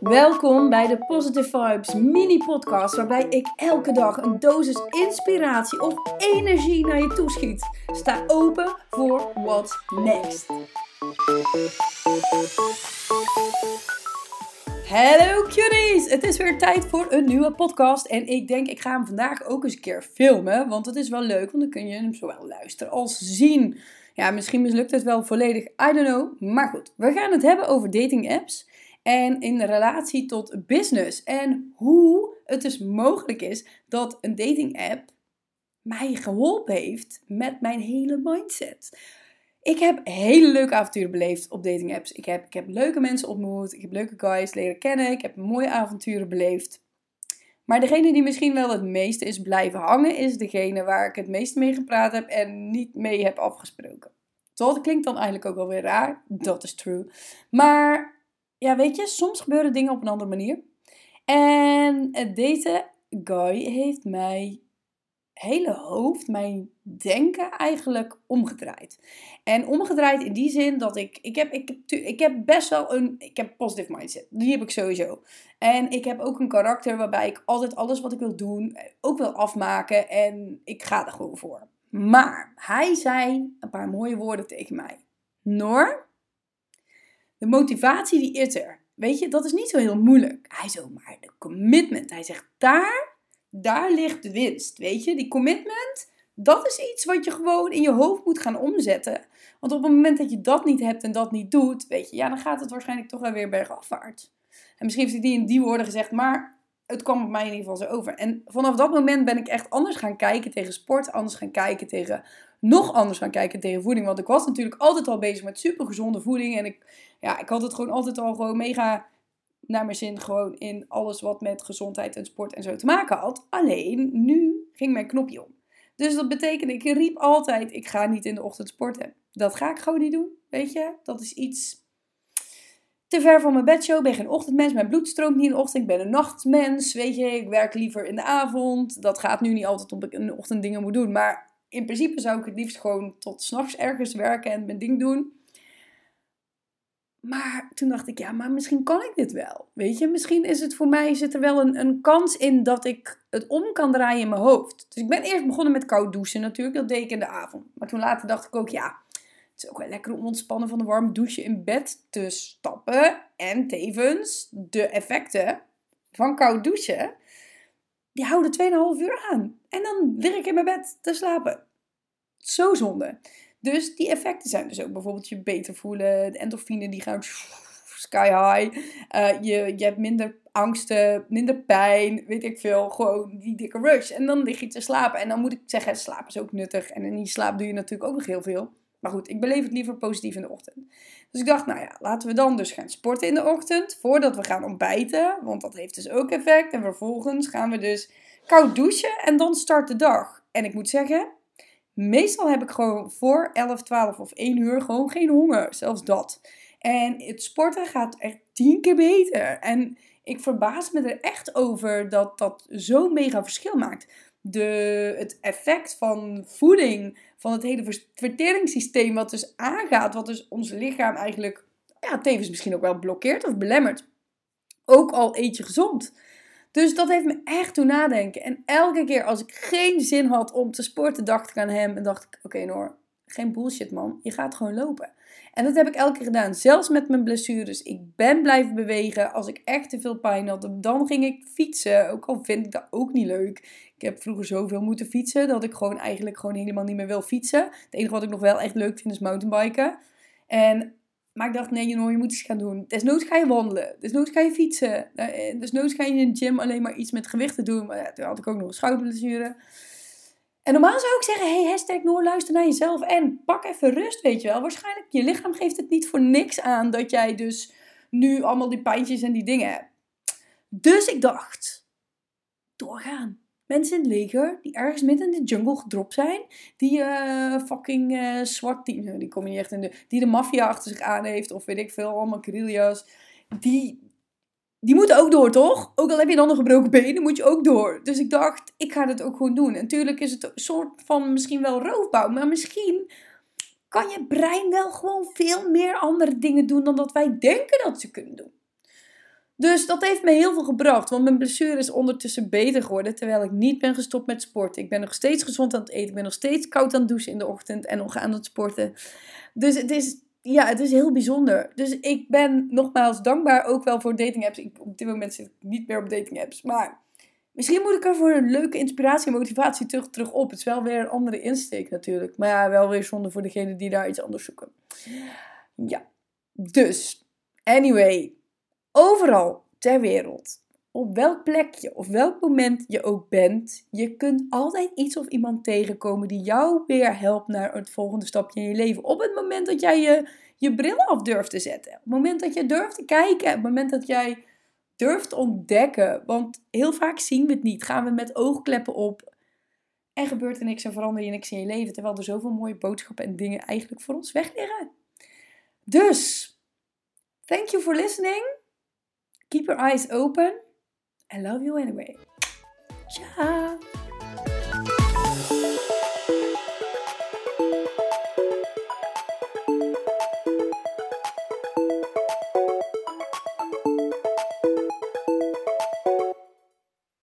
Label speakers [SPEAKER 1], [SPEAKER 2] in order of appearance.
[SPEAKER 1] Welkom bij de Positive Vibes mini podcast waarbij ik elke dag een dosis inspiratie of energie naar je toeschiet. Sta open voor what's next. Hallo cuties! Het is weer tijd voor een nieuwe podcast en ik denk ik ga hem vandaag ook eens een keer filmen, want het is wel leuk, want dan kun je hem zowel luisteren als zien. Ja, misschien mislukt het wel volledig, I don't know. Maar goed, we gaan het hebben over dating apps en in relatie tot business. En hoe het dus mogelijk is dat een dating app mij geholpen heeft met mijn hele mindset. Ik heb hele leuke avonturen beleefd op dating apps. Ik heb, ik heb leuke mensen ontmoet. Ik heb leuke guys leren kennen. Ik heb mooie avonturen beleefd. Maar degene die misschien wel het meeste is blijven hangen, is degene waar ik het meest mee gepraat heb en niet mee heb afgesproken. Dat klinkt dan eigenlijk ook wel weer raar. Dat is true. Maar ja, weet je, soms gebeuren dingen op een andere manier. En deze guy heeft mij hele hoofd, mijn denken eigenlijk omgedraaid. En omgedraaid in die zin dat ik, ik heb, ik, ik heb best wel een, ik heb positive mindset. Die heb ik sowieso. En ik heb ook een karakter waarbij ik altijd alles wat ik wil doen, eh, ook wil afmaken. En ik ga er gewoon voor. Maar hij zei een paar mooie woorden tegen mij. Noor, de motivatie die is er. Weet je, dat is niet zo heel moeilijk. Hij zo, maar de commitment. Hij zegt, daar, daar ligt de winst. Weet je, die commitment, dat is iets wat je gewoon in je hoofd moet gaan omzetten. Want op het moment dat je dat niet hebt en dat niet doet, weet je, ja, dan gaat het waarschijnlijk toch wel weer bergafwaarts. En misschien heeft hij die in die woorden gezegd, maar het kwam op mij in ieder geval zo over. En vanaf dat moment ben ik echt anders gaan kijken tegen sport, anders gaan kijken tegen, nog anders gaan kijken tegen voeding. Want ik was natuurlijk altijd al bezig met supergezonde voeding en ik ja, ik had het gewoon altijd al gewoon mega naar mijn zin gewoon in alles wat met gezondheid en sport en zo te maken had. Alleen nu ging mijn knopje om. Dus dat betekende, ik riep altijd, ik ga niet in de ochtend sporten. Dat ga ik gewoon niet doen, weet je. Dat is iets te ver van mijn bedshow. Ik ben geen ochtendmens, mijn bloed stroomt niet in de ochtend. Ik ben een nachtmens, weet je. Ik werk liever in de avond. Dat gaat nu niet altijd omdat ik in de ochtend dingen moet doen. Maar in principe zou ik het liefst gewoon tot s'nachts ergens werken en mijn ding doen. Maar toen dacht ik, ja, maar misschien kan ik dit wel. Weet je, misschien is het voor mij, zit er wel een, een kans in dat ik het om kan draaien in mijn hoofd. Dus ik ben eerst begonnen met koud douchen natuurlijk, dat deed ik in de avond. Maar toen later dacht ik ook, ja, het is ook wel lekker om ontspannen van de warme douche in bed te stappen. En tevens de effecten van koud douchen, die houden 2,5 uur aan. En dan lig ik in mijn bed te slapen. Zo zonde. Dus die effecten zijn dus ook bijvoorbeeld je beter voelen, de endorfine die gaan sky high. Uh, je, je hebt minder angsten, minder pijn, weet ik veel. Gewoon die dikke rush. En dan lig je te slapen. En dan moet ik zeggen, slaap is ook nuttig. En in die slaap doe je natuurlijk ook nog heel veel. Maar goed, ik beleef het liever positief in de ochtend. Dus ik dacht, nou ja, laten we dan dus gaan sporten in de ochtend. Voordat we gaan ontbijten. Want dat heeft dus ook effect. En vervolgens gaan we dus koud douchen. En dan start de dag. En ik moet zeggen, Meestal heb ik gewoon voor 11, 12 of 1 uur gewoon geen honger. Zelfs dat. En het sporten gaat echt tien keer beter. En ik verbaas me er echt over dat dat zo'n mega verschil maakt. De, het effect van voeding, van het hele verteringssysteem, wat dus aangaat, wat dus ons lichaam eigenlijk ja, tevens misschien ook wel blokkeert of belemmert. Ook al eet je gezond. Dus dat heeft me echt toen nadenken. En elke keer als ik geen zin had om te sporten, dacht ik aan hem. En dacht ik, oké Noor, geen bullshit man. Je gaat gewoon lopen. En dat heb ik elke keer gedaan. Zelfs met mijn blessures. Ik ben blijven bewegen. Als ik echt te veel pijn had, dan ging ik fietsen. Ook al vind ik dat ook niet leuk. Ik heb vroeger zoveel moeten fietsen dat ik gewoon eigenlijk gewoon helemaal niet meer wil fietsen. Het enige wat ik nog wel echt leuk vind is mountainbiken. En maar ik dacht, nee, je moet iets gaan doen. Desnoods ga je wandelen. Desnoods ga je fietsen. Eh, desnoods ga je in de gym alleen maar iets met gewichten doen. Maar toen had ik ook nog een schouderblessure. En normaal zou ik zeggen, hey, hashtag Noor, luister naar jezelf. En pak even rust, weet je wel. Waarschijnlijk, je lichaam geeft het niet voor niks aan dat jij dus nu allemaal die pijntjes en die dingen hebt. Dus ik dacht, doorgaan mensen in het leger die ergens midden in de jungle gedropt zijn. Die uh, fucking uh, zwart team, die kom je echt in de, die de maffia achter zich aan heeft. Of weet ik veel, allemaal guerrillas. Die, die moeten ook door, toch? Ook al heb je dan een gebroken benen, moet je ook door. Dus ik dacht, ik ga dit ook gewoon doen. En natuurlijk is het een soort van misschien wel roofbouw. Maar misschien kan je brein wel gewoon veel meer andere dingen doen dan dat wij denken dat ze kunnen doen. Dus dat heeft me heel veel gebracht. Want mijn blessure is ondertussen beter geworden. Terwijl ik niet ben gestopt met sporten. Ik ben nog steeds gezond aan het eten. Ik ben nog steeds koud aan het douchen in de ochtend. En nog aan het sporten. Dus het is, ja, het is heel bijzonder. Dus ik ben nogmaals dankbaar ook wel voor dating apps. Ik, op dit moment zit ik niet meer op dating apps. Maar misschien moet ik er voor een leuke inspiratie en motivatie terug, terug op. Het is wel weer een andere insteek natuurlijk. Maar ja, wel weer zonde voor degenen die daar iets anders zoeken. Ja, dus. Anyway, overal ter wereld, op welk plekje of welk moment je ook bent, je kunt altijd iets of iemand tegenkomen die jou weer helpt naar het volgende stapje in je leven. Op het moment dat jij je, je bril af durft te zetten. Op het moment dat je durft te kijken. Op het moment dat jij durft te ontdekken. Want heel vaak zien we het niet. Gaan we met oogkleppen op. En gebeurt er niks en verander je niks in je leven. Terwijl er zoveel mooie boodschappen en dingen eigenlijk voor ons weg liggen. Dus, thank you for listening. Keep your eyes open. I love you anyway. Ciao.